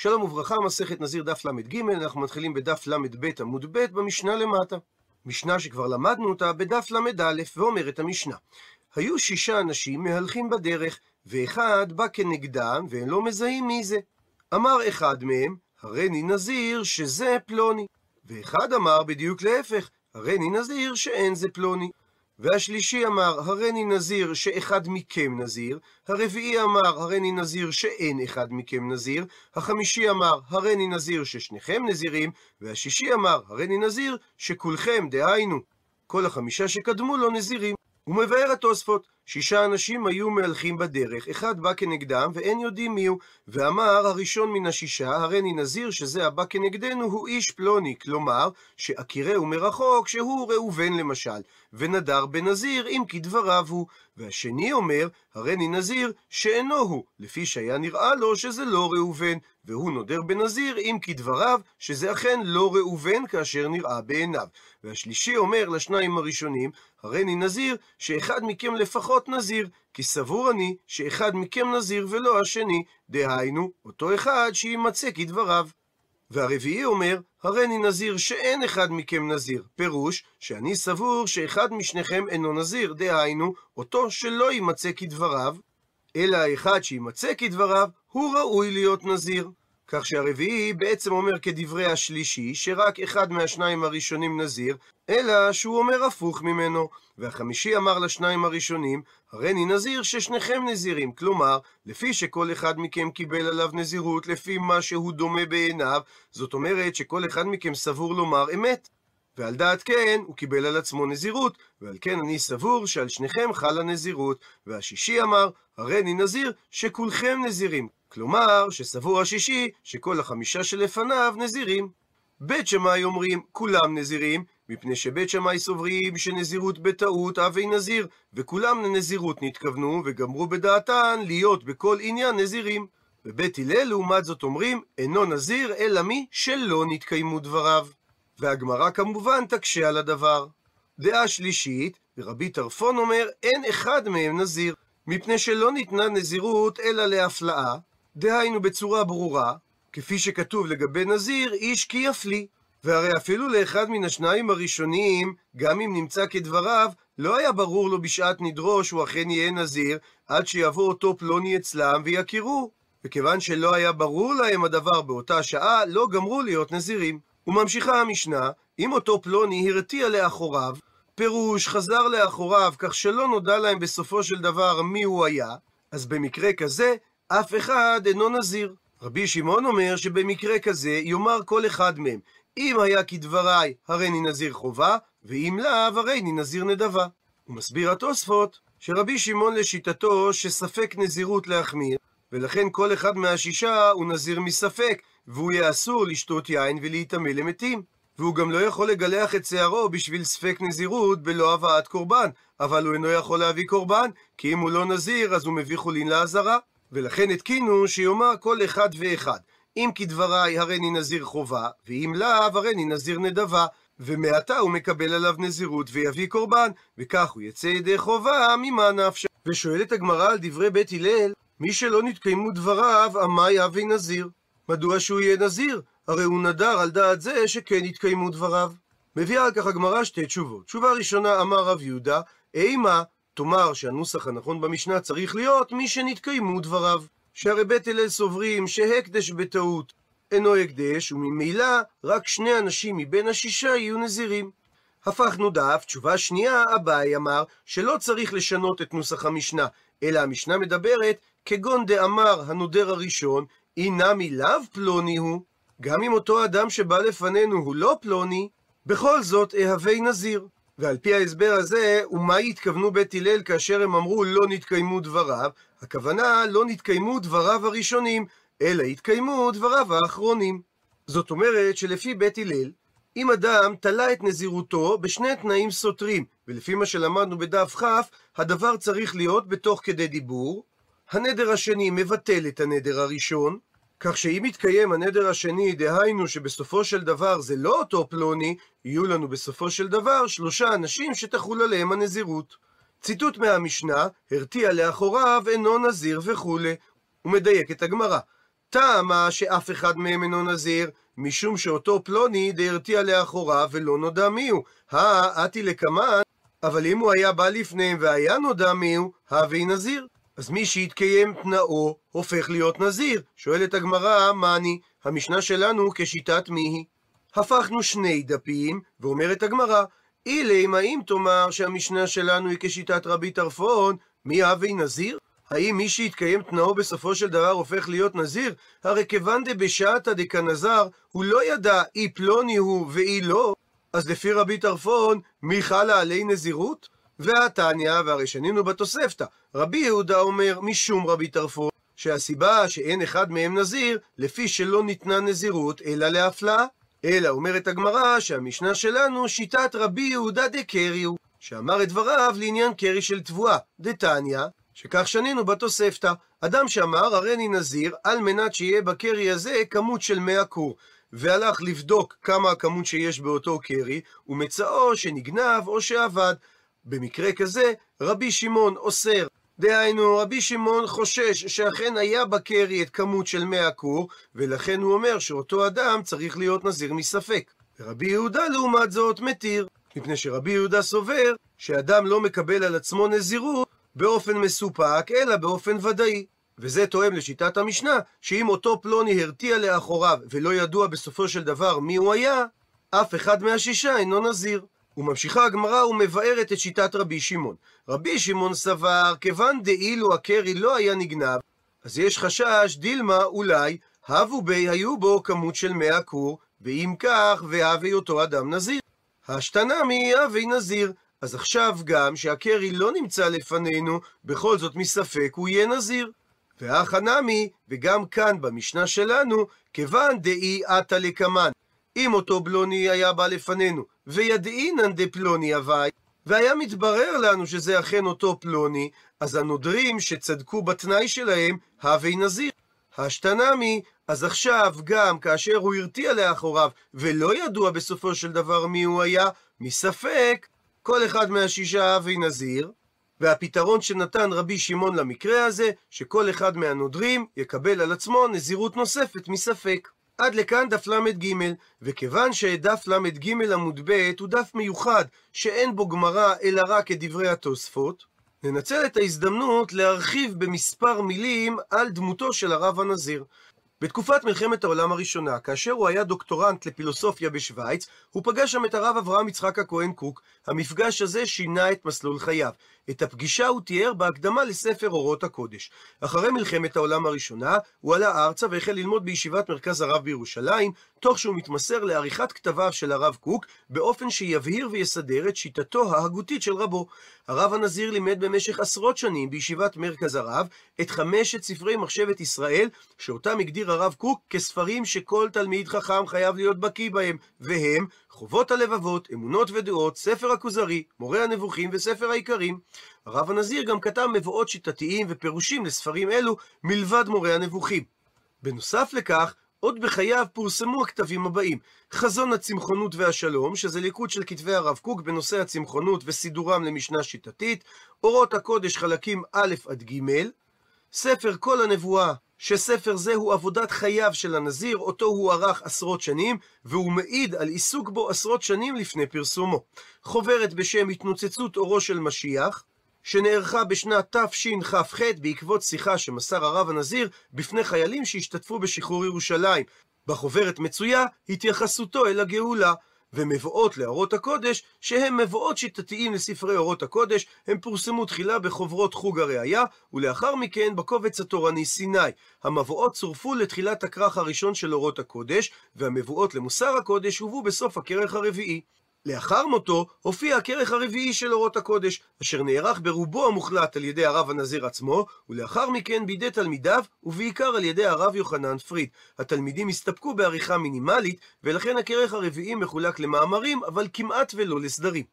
שלום וברכה, מסכת נזיר דף ל"ג, אנחנו מתחילים בדף ל"ב עמוד ב' במשנה למטה. משנה שכבר למדנו אותה בדף ל"א, ואומרת המשנה: היו שישה אנשים מהלכים בדרך, ואחד בא כנגדם, והם לא מזהים מי זה. אמר אחד מהם, הריני נזיר שזה פלוני. ואחד אמר בדיוק להפך, הריני נזיר שאין זה פלוני. והשלישי אמר, הריני נזיר שאחד מכם נזיר, הרביעי אמר, הריני נזיר שאין אחד מכם נזיר, החמישי אמר, הריני נזיר ששניכם נזירים, והשישי אמר, הריני נזיר שכולכם, דהיינו, כל החמישה שקדמו לו נזירים. הוא מבאר התוספות, שישה אנשים היו מהלכים בדרך, אחד בא כנגדם ואין יודעים מיהו, ואמר הראשון מן השישה, הריני נזיר שזה הבא כנגדנו הוא איש פלוני, כלומר, שאכירהו מרחוק שהוא ראובן למשל, ונדר בנזיר אם כדבריו הוא, והשני אומר, הריני נזיר שאינו הוא, לפי שהיה נראה לו שזה לא ראובן, והוא נודר בנזיר אם כדבריו שזה אכן לא ראובן כאשר נראה בעיניו. והשלישי אומר לשניים הראשונים, הריני נזיר שאחד מכם לפחות נזיר, כי סבור אני שאחד מכם נזיר ולא השני, דהיינו, אותו אחד שימצא כדבריו. והרביעי אומר, הריני נזיר שאין אחד מכם נזיר. פירוש, שאני סבור שאחד משניכם אינו נזיר, דהיינו, אותו שלא יימצא כדבריו, אלא האחד שימצא כדבריו, הוא ראוי להיות נזיר. כך שהרביעי בעצם אומר כדברי השלישי, שרק אחד מהשניים הראשונים נזיר, אלא שהוא אומר הפוך ממנו. והחמישי אמר לשניים הראשונים, הריני נזיר ששניכם נזירים. כלומר, לפי שכל אחד מכם קיבל עליו נזירות לפי מה שהוא דומה בעיניו, זאת אומרת שכל אחד מכם סבור לומר אמת. ועל דעת כן, הוא קיבל על עצמו נזירות, ועל כן אני סבור שעל שניכם חלה נזירות. והשישי אמר, הריני נזיר שכולכם נזירים. כלומר, שסבור השישי שכל החמישה שלפניו נזירים. בית שמאי אומרים, כולם נזירים, מפני שבית שמאי סוברים שנזירות בטעות אבי נזיר, וכולם לנזירות נתכוונו, וגמרו בדעתן להיות בכל עניין נזירים. בבית הלל לעומת זאת אומרים, אינו נזיר אלא מי שלא נתקיימו דבריו. והגמרא כמובן תקשה על הדבר. דעה שלישית, ורבי טרפון אומר, אין אחד מהם נזיר, מפני שלא ניתנה נזירות אלא להפלאה, דהיינו בצורה ברורה, כפי שכתוב לגבי נזיר, איש כי יפלי. והרי אפילו לאחד מן השניים הראשונים, גם אם נמצא כדבריו, לא היה ברור לו בשעת נדרו שהוא אכן יהיה נזיר, עד שיבוא אותו פלוני אצלם ויכירו. וכיוון שלא היה ברור להם הדבר באותה שעה, לא גמרו להיות נזירים. וממשיכה המשנה, אם אותו פלוני הרתיע לאחוריו, פירוש חזר לאחוריו כך שלא נודע להם בסופו של דבר מי הוא היה, אז במקרה כזה, אף אחד אינו נזיר. רבי שמעון אומר שבמקרה כזה יאמר כל אחד מהם, אם היה כדבריי, הריני נזיר חובה, ואם לאו, הריני נזיר נדבה. הוא מסביר התוספות שרבי שמעון לשיטתו שספק נזירות להחמיר, ולכן כל אחד מהשישה הוא נזיר מספק, והוא יהיה אסור לשתות יין ולהיטמא למתים. והוא גם לא יכול לגלח את שערו בשביל ספק נזירות בלא הבאת קורבן, אבל הוא אינו יכול להביא קורבן, כי אם הוא לא נזיר אז הוא מביא חולין לעזרה. ולכן התקינו שיאמר כל אחד ואחד, אם כדבריי הריני נזיר חובה, ואם לאו הריני נזיר נדבה, ומעתה הוא מקבל עליו נזירות ויביא קורבן, וכך הוא יצא ידי חובה ממה נפשו. ושואלת הגמרא על דברי בית הלל, מי שלא נתקיימו דבריו, עמה יהווה נזיר. מדוע שהוא יהיה נזיר? הרי הוא נדר על דעת זה שכן יתקיימו דבריו. מביאה על כך הגמרא שתי תשובות. תשובה ראשונה אמר רב יהודה, אימה תאמר שהנוסח הנכון במשנה צריך להיות מי שנתקיימו דבריו. שהרי בית הלל סוברים שהקדש בטעות אינו הקדש, וממילא רק שני אנשים מבין השישה יהיו נזירים. הפכנו דף, תשובה שנייה, אביי אמר שלא צריך לשנות את נוסח המשנה, אלא המשנה מדברת כגון דאמר הנודר הראשון, אינמי לאו פלוני הוא, גם אם אותו אדם שבא לפנינו הוא לא פלוני, בכל זאת אהבי נזיר. ועל פי ההסבר הזה, ומה התכוונו בית הלל כאשר הם אמרו לא נתקיימו דבריו? הכוונה לא נתקיימו דבריו הראשונים, אלא התקיימו דבריו האחרונים. זאת אומרת שלפי בית הלל, אם אדם תלה את נזירותו בשני תנאים סותרים, ולפי מה שלמדנו בדף כ', הדבר צריך להיות בתוך כדי דיבור, הנדר השני מבטל את הנדר הראשון, כך שאם יתקיים הנדר השני, דהיינו שבסופו של דבר זה לא אותו פלוני, יהיו לנו בסופו של דבר שלושה אנשים שתחול עליהם הנזירות. ציטוט מהמשנה, הרתיע לאחוריו אינו נזיר וכולי. הוא מדייק את הגמרא. טעמה שאף אחד מהם אינו נזיר, משום שאותו פלוני דהרתיע לאחוריו ולא נודע מיהו. האתי לקמן, אבל אם הוא היה בא לפניהם והיה נודע מיהו, הווי נזיר. אז מי שהתקיים תנאו, הופך להיות נזיר. שואלת הגמרא, מאני? המשנה שלנו כשיטת מי היא? הפכנו שני דפים, ואומרת הגמרא, אילם האם תאמר שהמשנה שלנו היא כשיטת רבי טרפון, מי הווי נזיר? האם מי שהתקיים תנאו בסופו של דבר הופך להיות נזיר? הרי כיוון דבשעתא דקנזר, הוא לא ידע אי פלוני הוא ואי לא, אז לפי רבי טרפון, מי חלה עלי נזירות? והתניא, והרי שנינו בתוספתא, רבי יהודה אומר משום רבי טרפון, שהסיבה שאין אחד מהם נזיר, לפי שלא ניתנה נזירות, אלא להפלאה. אלא אומרת הגמרא שהמשנה שלנו שיטת רבי יהודה דקרי הוא, שאמר את דבריו לעניין קרי של תבואה, דתניא, שכך שנינו בתוספתא, אדם שאמר הריני נזיר על מנת שיהיה בקרי הזה כמות של מאה קור, והלך לבדוק כמה הכמות שיש באותו קרי, ומצאו שנגנב או שאבד. במקרה כזה, רבי שמעון אוסר. דהיינו, רבי שמעון חושש שאכן היה בקרי את כמות של מאה קור, ולכן הוא אומר שאותו אדם צריך להיות נזיר מספק. ורבי יהודה לעומת זאת מתיר, מפני שרבי יהודה סובר שאדם לא מקבל על עצמו נזירות באופן מסופק, אלא באופן ודאי. וזה תואם לשיטת המשנה, שאם אותו פלוני הרתיע לאחוריו ולא ידוע בסופו של דבר מי הוא היה, אף אחד מהשישה אינו נזיר. וממשיכה הגמרא ומבארת את שיטת רבי שמעון. רבי שמעון סבר, כיוון דאילו הקרי לא היה נגנב, אז יש חשש, דילמה, אולי, הבו בי היו בו כמות של מאה קור, ואם כך, והווה אותו אדם נזיר. השתנמי הווי נזיר. אז עכשיו גם שהקרי לא נמצא לפנינו, בכל זאת מספק הוא יהיה נזיר. והחנמי, וגם כאן במשנה שלנו, כיוון דאי עתה לקמן. אם אותו פלוני היה בא לפנינו, וידעינן דפלוני הווי, והיה מתברר לנו שזה אכן אותו פלוני, אז הנודרים שצדקו בתנאי שלהם, הווי נזיר. השתנמי, אז עכשיו גם כאשר הוא הרתיע לאחוריו, ולא ידוע בסופו של דבר מי הוא היה, מספק, כל אחד מהשישה הווי נזיר, והפתרון שנתן רבי שמעון למקרה הזה, שכל אחד מהנודרים יקבל על עצמו נזירות נוספת מספק. עד לכאן דף ל"ג, וכיוון שדף ל"ג עמוד ב' הוא דף מיוחד, שאין בו גמרא אלא רק את דברי התוספות, ננצל את ההזדמנות להרחיב במספר מילים על דמותו של הרב הנזיר. בתקופת מלחמת העולם הראשונה, כאשר הוא היה דוקטורנט לפילוסופיה בשוויץ, הוא פגש שם את הרב אברהם יצחק הכהן קוק. המפגש הזה שינה את מסלול חייו. את הפגישה הוא תיאר בהקדמה לספר אורות הקודש. אחרי מלחמת העולם הראשונה, הוא עלה ארצה והחל ללמוד בישיבת מרכז הרב בירושלים, תוך שהוא מתמסר לעריכת כתביו של הרב קוק, באופן שיבהיר ויסדר את שיטתו ההגותית של רבו. הרב הנזיר לימד במשך עשרות שנים בישיבת מרכז הרב את חמשת ספרי מחשבת ישראל, שאותם הגדיר הרב קוק כספרים שכל תלמיד חכם חייב להיות בקיא בהם, והם חובות הלבבות, אמונות ודעות, ספר הכוזרי, מורה הנבוכים וספר העיקרים. הרב הנזיר גם כתב מבואות שיטתיים ופירושים לספרים אלו מלבד מורה הנבוכים. בנוסף לכך, עוד בחייו פורסמו הכתבים הבאים: חזון הצמחונות והשלום, שזה ליקוד של כתבי הרב קוק בנושא הצמחונות וסידורם למשנה שיטתית, אורות הקודש חלקים א' עד ג', ספר כל הנבואה שספר זה הוא עבודת חייו של הנזיר, אותו הוא ערך עשרות שנים, והוא מעיד על עיסוק בו עשרות שנים לפני פרסומו. חוברת בשם התנוצצות אורו של משיח, שנערכה בשנת תשכ"ח בעקבות שיחה שמסר הרב הנזיר בפני חיילים שהשתתפו בשחרור ירושלים. בחוברת מצויה התייחסותו אל הגאולה. ומבואות לאורות הקודש, שהם מבואות שיטתיים לספרי אורות הקודש, הם פורסמו תחילה בחוברות חוג הראייה, ולאחר מכן בקובץ התורני סיני. המבואות צורפו לתחילת הכרך הראשון של אורות הקודש, והמבואות למוסר הקודש הובאו בסוף הכרך הרביעי. לאחר מותו הופיע הכרך הרביעי של אורות הקודש, אשר נערך ברובו המוחלט על ידי הרב הנזיר עצמו, ולאחר מכן בידי תלמידיו, ובעיקר על ידי הרב יוחנן פריד. התלמידים הסתפקו בעריכה מינימלית, ולכן הכרך הרביעי מחולק למאמרים, אבל כמעט ולא לסדרים.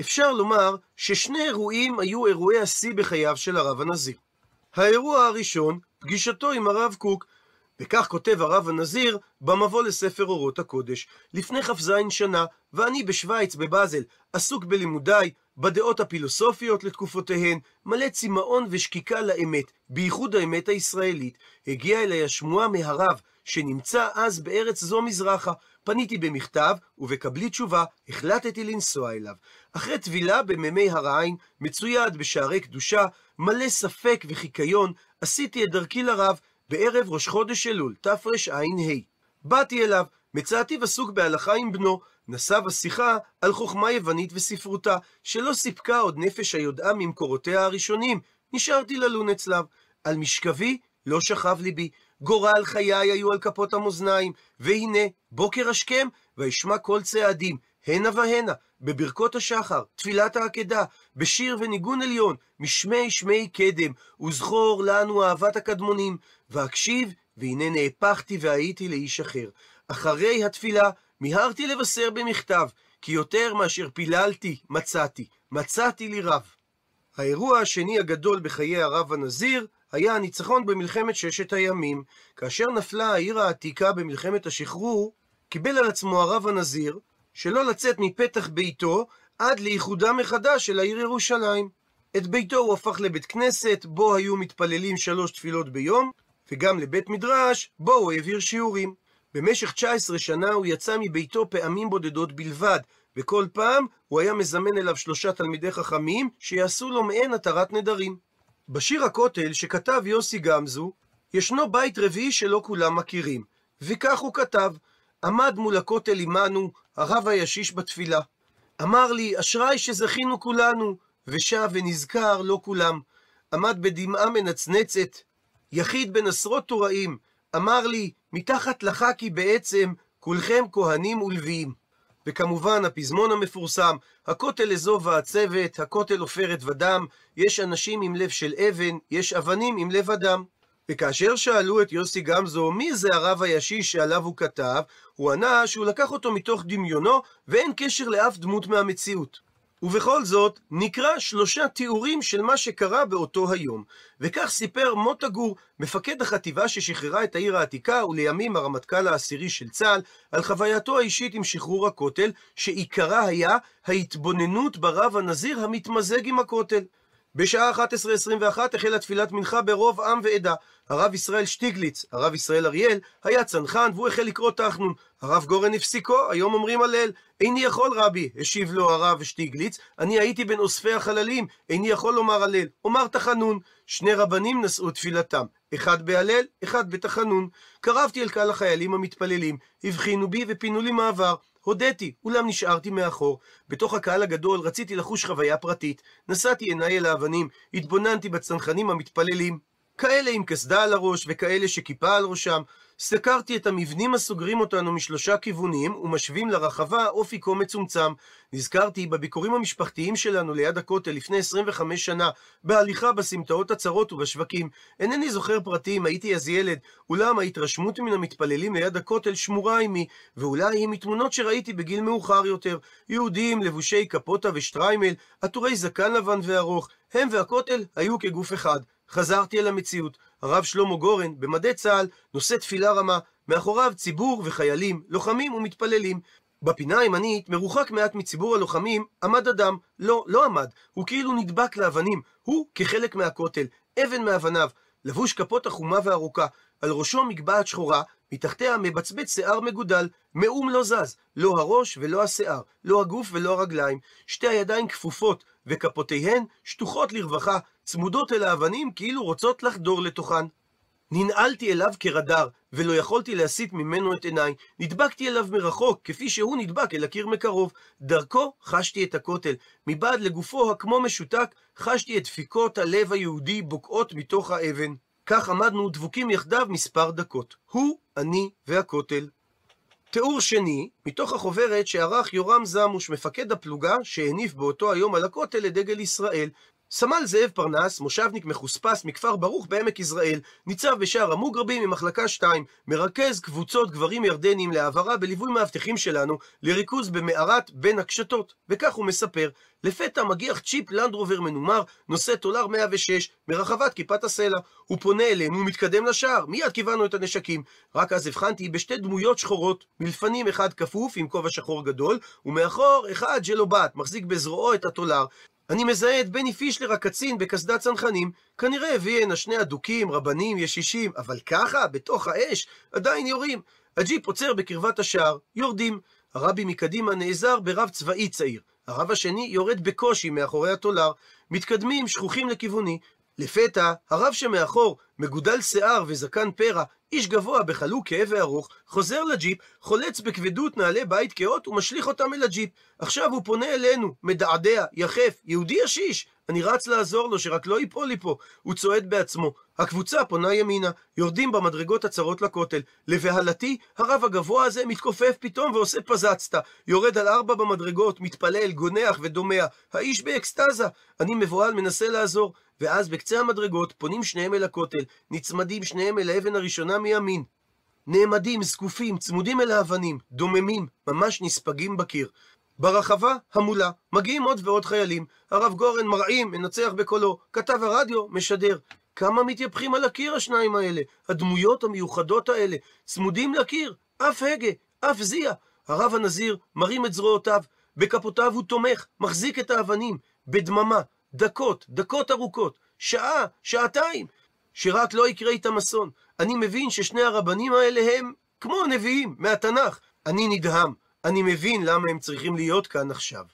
אפשר לומר ששני אירועים היו אירועי השיא בחייו של הרב הנזיר. האירוע הראשון, פגישתו עם הרב קוק, וכך כותב הרב הנזיר במבוא לספר אורות הקודש. לפני כ"ז שנה, ואני בשוויץ, בבאזל, עסוק בלימודיי, בדעות הפילוסופיות לתקופותיהן, מלא צמאון ושקיקה לאמת, בייחוד האמת הישראלית. הגיעה אליי השמועה מהרב, שנמצא אז בארץ זו מזרחה. פניתי במכתב, ובקבלי תשובה, החלטתי לנסוע אליו. אחרי טבילה במימי הר העין, מצויד בשערי קדושה, מלא ספק וחיקיון, עשיתי את דרכי לרב, בערב ראש חודש אלול, תרע"ה. באתי אליו, מצאתיו עסוק בהלכה עם בנו, נשא בשיחה על חוכמה יוונית וספרותה, שלא סיפקה עוד נפש היודעה ממקורותיה הראשונים, נשארתי ללון אצלב. על משכבי לא שכב ליבי, גורל חיי היו על כפות המאזניים, והנה, בוקר השכם, וישמע קול צעדים, הנה והנה, בברכות השחר, תפילת העקדה, בשיר וניגון עליון, משמי שמי קדם, וזכור לנו אהבת הקדמונים, ואקשיב, והנה נהפכתי והייתי לאיש אחר. אחרי התפילה, מיהרתי לבשר במכתב, כי יותר מאשר פיללתי, מצאתי. מצאתי לי רב. האירוע השני הגדול בחיי הרב הנזיר היה הניצחון במלחמת ששת הימים. כאשר נפלה העיר העתיקה במלחמת השחרור, קיבל על עצמו הרב הנזיר שלא לצאת מפתח ביתו עד לאיחודה מחדש של העיר ירושלים. את ביתו הוא הפך לבית כנסת, בו היו מתפללים שלוש תפילות ביום, וגם לבית מדרש, בו הוא העביר שיעורים. במשך 19 שנה הוא יצא מביתו פעמים בודדות בלבד, וכל פעם הוא היה מזמן אליו שלושה תלמידי חכמים שיעשו לו מעין התרת נדרים. בשיר הכותל שכתב יוסי גמזו, ישנו בית רביעי שלא כולם מכירים, וכך הוא כתב: עמד מול הכותל עמנו הרב הישיש בתפילה. אמר לי, אשראי שזכינו כולנו, ושב ונזכר לא כולם. עמד בדמעה מנצנצת, יחיד בין עשרות טוראים, אמר לי, מתחת לחכי בעצם, כולכם כהנים ולוויים. וכמובן, הפזמון המפורסם, הכותל אזוב ועצבת, הכותל עופרת ודם, יש אנשים עם לב של אבן, יש אבנים עם לב אדם. וכאשר שאלו את יוסי גמזו מי זה הרב הישיש שעליו הוא כתב, הוא ענה שהוא לקח אותו מתוך דמיונו, ואין קשר לאף דמות מהמציאות. ובכל זאת, נקרא שלושה תיאורים של מה שקרה באותו היום. וכך סיפר מוטה גור, מפקד החטיבה ששחררה את העיר העתיקה, ולימים הרמטכ"ל העשירי של צה"ל, על חווייתו האישית עם שחרור הכותל, שעיקרה היה ההתבוננות ברב הנזיר המתמזג עם הכותל. בשעה 11:21 החלה תפילת מנחה ברוב עם ועדה. הרב ישראל שטיגליץ, הרב ישראל אריאל, היה צנחן והוא החל לקרוא תחנון. הרב גורן הפסיקו, היום אומרים הלל. איני יכול רבי, השיב לו הרב שטיגליץ, אני הייתי בין אוספי החללים, איני יכול לומר הלל, אומר תחנון. שני רבנים נשאו תפילתם, אחד בהלל, אחד בתחנון. קרבתי אל קהל החיילים המתפללים, הבחינו בי ופינו לי מעבר. הודיתי, אולם נשארתי מאחור. בתוך הקהל הגדול רציתי לחוש חוויה פרטית. נשאתי עיניי אל האבנים, התבוננתי בצנחנים המתפללים. כאלה עם קסדה על הראש וכאלה שכיפה על ראשם. סקרתי את המבנים הסוגרים אותנו משלושה כיוונים ומשווים לרחבה אופי כה מצומצם. נזכרתי בביקורים המשפחתיים שלנו ליד הכותל לפני 25 שנה, בהליכה בסמטאות הצרות ובשווקים. אינני זוכר פרטים, הייתי אז ילד, אולם ההתרשמות מן המתפללים ליד הכותל שמורה עימי, ואולי היא מתמונות שראיתי בגיל מאוחר יותר. יהודים לבושי קפוטה ושטריימל, עטורי זקן לבן וארוך, הם והכותל היו כגוף אחד. חזרתי אל המציאות. הרב שלמה גורן, במדי צה"ל, נושא תפילה רמה, מאחוריו ציבור וחיילים, לוחמים ומתפללים. בפינה הימנית, מרוחק מעט מציבור הלוחמים, עמד אדם. לא, לא עמד, הוא כאילו נדבק לאבנים. הוא כחלק מהכותל, אבן מאבניו, לבוש כפות החומה וארוכה, על ראשו מגבעת שחורה, מתחתיה מבצבץ שיער מגודל, מאום לא זז, לא הראש ולא השיער, לא הגוף ולא הרגליים, שתי הידיים כפופות, וכפותיהן שטוחות לרווחה, צמודות אל האבנים כאילו רוצות לחדור לתוכן. ננעלתי אליו כרדאר, ולא יכולתי להסיט ממנו את עיניי. נדבקתי אליו מרחוק, כפי שהוא נדבק אל הקיר מקרוב. דרכו חשתי את הכותל. מבעד לגופו הכמו משותק, חשתי את דפיקות הלב היהודי בוקעות מתוך האבן. כך עמדנו דבוקים יחדיו מספר דקות. הוא, אני והכותל. תיאור שני, מתוך החוברת שערך יורם זמוש, מפקד הפלוגה, שהניף באותו היום על הכותל לדגל ישראל. סמל זאב פרנס, מושבניק מחוספס מכפר ברוך בעמק יזרעאל, ניצב בשער המוגרבים ממחלקה 2, מרכז קבוצות גברים ירדנים להעברה בליווי מאבטחים שלנו, לריכוז במערת בין הקשתות. וכך הוא מספר, לפתע מגיח ג'יפ לנדרובר מנומר, נושא תול"ר 106, מרחבת כיפת הסלע. הוא פונה אלינו ומתקדם לשער, מיד קיבלנו את הנשקים. רק אז הבחנתי בשתי דמויות שחורות, מלפנים אחד כפוף עם כובע שחור גדול, ומאחור אחד ג'לובט, מחזיק בזרועו את התול"ר. אני מזהה את בני פישלר הקצין בקסדת צנחנים, כנראה הביא הנה שני אדוקים, רבנים, ישישים, אבל ככה, בתוך האש, עדיין יורים. הג'יפ עוצר בקרבת השער, יורדים. הרבי מקדימה נעזר ברב צבאי צעיר. הרב השני יורד בקושי מאחורי התול"ר. מתקדמים שחוחים לכיווני. לפתע, הרב שמאחור, מגודל שיער וזקן פרע, איש גבוה בחלוק כהה וארוך, חוזר לג'יפ, חולץ בכבדות נעלי בית כהות ומשליך אותם אל הג'יפ. עכשיו הוא פונה אלינו, מדדה, יחף, יהודי ישיש. אני רץ לעזור לו, שרק לא ייפול לי פה. הוא צועד בעצמו. הקבוצה פונה ימינה, יורדים במדרגות הצרות לכותל. לבהלתי, הרב הגבוה הזה מתכופף פתאום ועושה פזצתא. יורד על ארבע במדרגות, מתפלל, גונח ודומע. האיש באקסטזה. אני מבוהל, מנסה לעזור. ואז בקצה המדרגות פונים שניהם אל הכותל, נצמדים שניהם אל האבן הראשונה מימין. נעמדים, זקופים, צמודים אל האבנים, דוממים, ממש נספגים בקיר. ברחבה, המולה, מגיעים עוד ועוד חיילים. הרב גורן מרעים, מנצח בקולו. כתב הרדיו, משדר. כמה מתייפחים על הקיר השניים האלה, הדמויות המיוחדות האלה, צמודים לקיר, אף הגה, אף זיע. הרב הנזיר מרים את זרועותיו, בכפותיו הוא תומך, מחזיק את האבנים, בדממה, דקות, דקות ארוכות, שעה, שעתיים, שרק לא יקרה איתם אסון. אני מבין ששני הרבנים האלה הם כמו נביאים מהתנ"ך. אני נדהם, אני מבין למה הם צריכים להיות כאן עכשיו.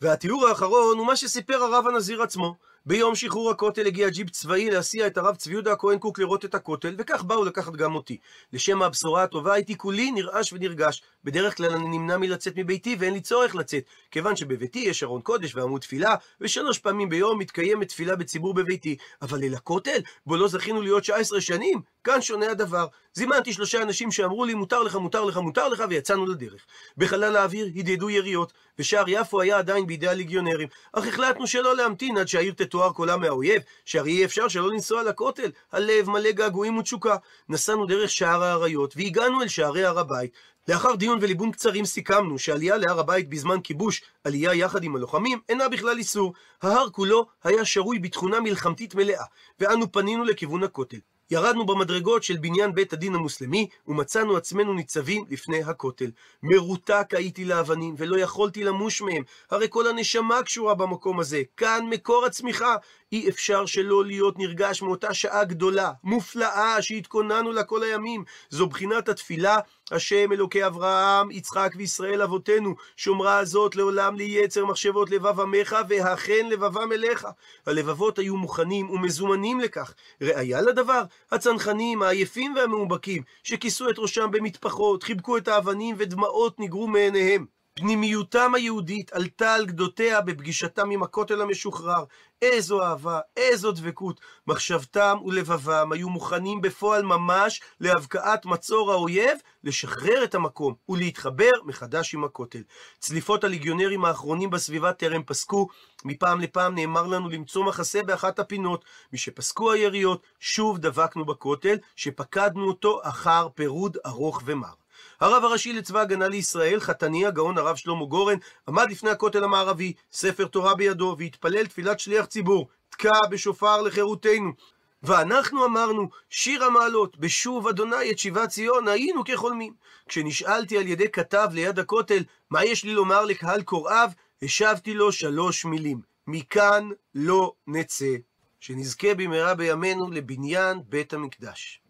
והתיאור האחרון הוא מה שסיפר הרב הנזיר עצמו. ביום שחרור הכותל הגיע ג'יפ צבאי להסיע את הרב צבי יהודה הכהן קוק לראות את הכותל, וכך באו לקחת גם אותי. לשם הבשורה הטובה הייתי כולי נרעש ונרגש. בדרך כלל אני נמנע מלצאת מביתי ואין לי צורך לצאת, כיוון שבביתי יש ארון קודש ועמוד תפילה, ושלוש פעמים ביום מתקיימת תפילה בציבור בביתי. אבל אל הכותל, בו לא זכינו להיות 19 שנים, כאן שונה הדבר. זימנתי שלושה אנשים שאמרו לי, מותר לך, מותר לך, מותר לך, ויצאנו לדרך. בחלל האוויר הדהדו יריות, ושער יפו היה עדיין בידי הליגיונרים. אך החלטנו שלא להמתין עד שהעיר תתואר קולה מהאויב, שהרי אי אפשר שלא לנסוע לכותל. הלב מלא געגועים ותשוקה. נסענו דרך שער האריות, והגענו אל שערי הר הבית. לאחר דיון וליבון קצרים סיכמנו שעלייה להר הבית בזמן כיבוש, עלייה יחד עם הלוחמים, אינה בכלל איסור. ההר כולו היה שרוי בתכונה מלחמתית מלאה, ואנו פנינו לכיוון הכותל. ירדנו במדרגות של בניין בית הדין המוסלמי, ומצאנו עצמנו ניצבים לפני הכותל. מרותק הייתי לאבנים, ולא יכולתי למוש מהם. הרי כל הנשמה קשורה במקום הזה. כאן מקור הצמיחה. אי אפשר שלא להיות נרגש מאותה שעה גדולה, מופלאה, שהתכוננו לה כל הימים. זו בחינת התפילה, השם אלוקי אברהם, יצחק וישראל אבותינו, שומרה הזאת לעולם ליצר מחשבות לבב עמך, והכן לבבם אליך. הלבבות היו מוכנים ומזומנים לכך. ראיה לדבר, הצנחנים העייפים והמאובקים, שכיסו את ראשם במטפחות, חיבקו את האבנים ודמעות ניגרו מעיניהם. פנימיותם היהודית עלתה על גדותיה בפגישתם עם הכותל המשוחרר. איזו אהבה, איזו דבקות. מחשבתם ולבבם היו מוכנים בפועל ממש להבקעת מצור האויב, לשחרר את המקום ולהתחבר מחדש עם הכותל. צליפות הליגיונרים האחרונים בסביבה טרם פסקו, מפעם לפעם נאמר לנו למצוא מחסה באחת הפינות. משפסקו היריות, שוב דבקנו בכותל, שפקדנו אותו אחר פירוד ארוך ומר. הרב הראשי לצבא הגנה לישראל, חתני הגאון הרב שלמה גורן, עמד לפני הכותל המערבי, ספר תורה בידו, והתפלל תפילת שליח ציבור, תקע בשופר לחירותנו. ואנחנו אמרנו, שיר המעלות, בשוב אדוני את שיבת ציון, היינו כחולמים. כשנשאלתי על ידי כתב ליד הכותל, מה יש לי לומר לקהל קוראיו, השבתי לו שלוש מילים, מכאן לא נצא. שנזכה במהרה בימינו לבניין בית המקדש.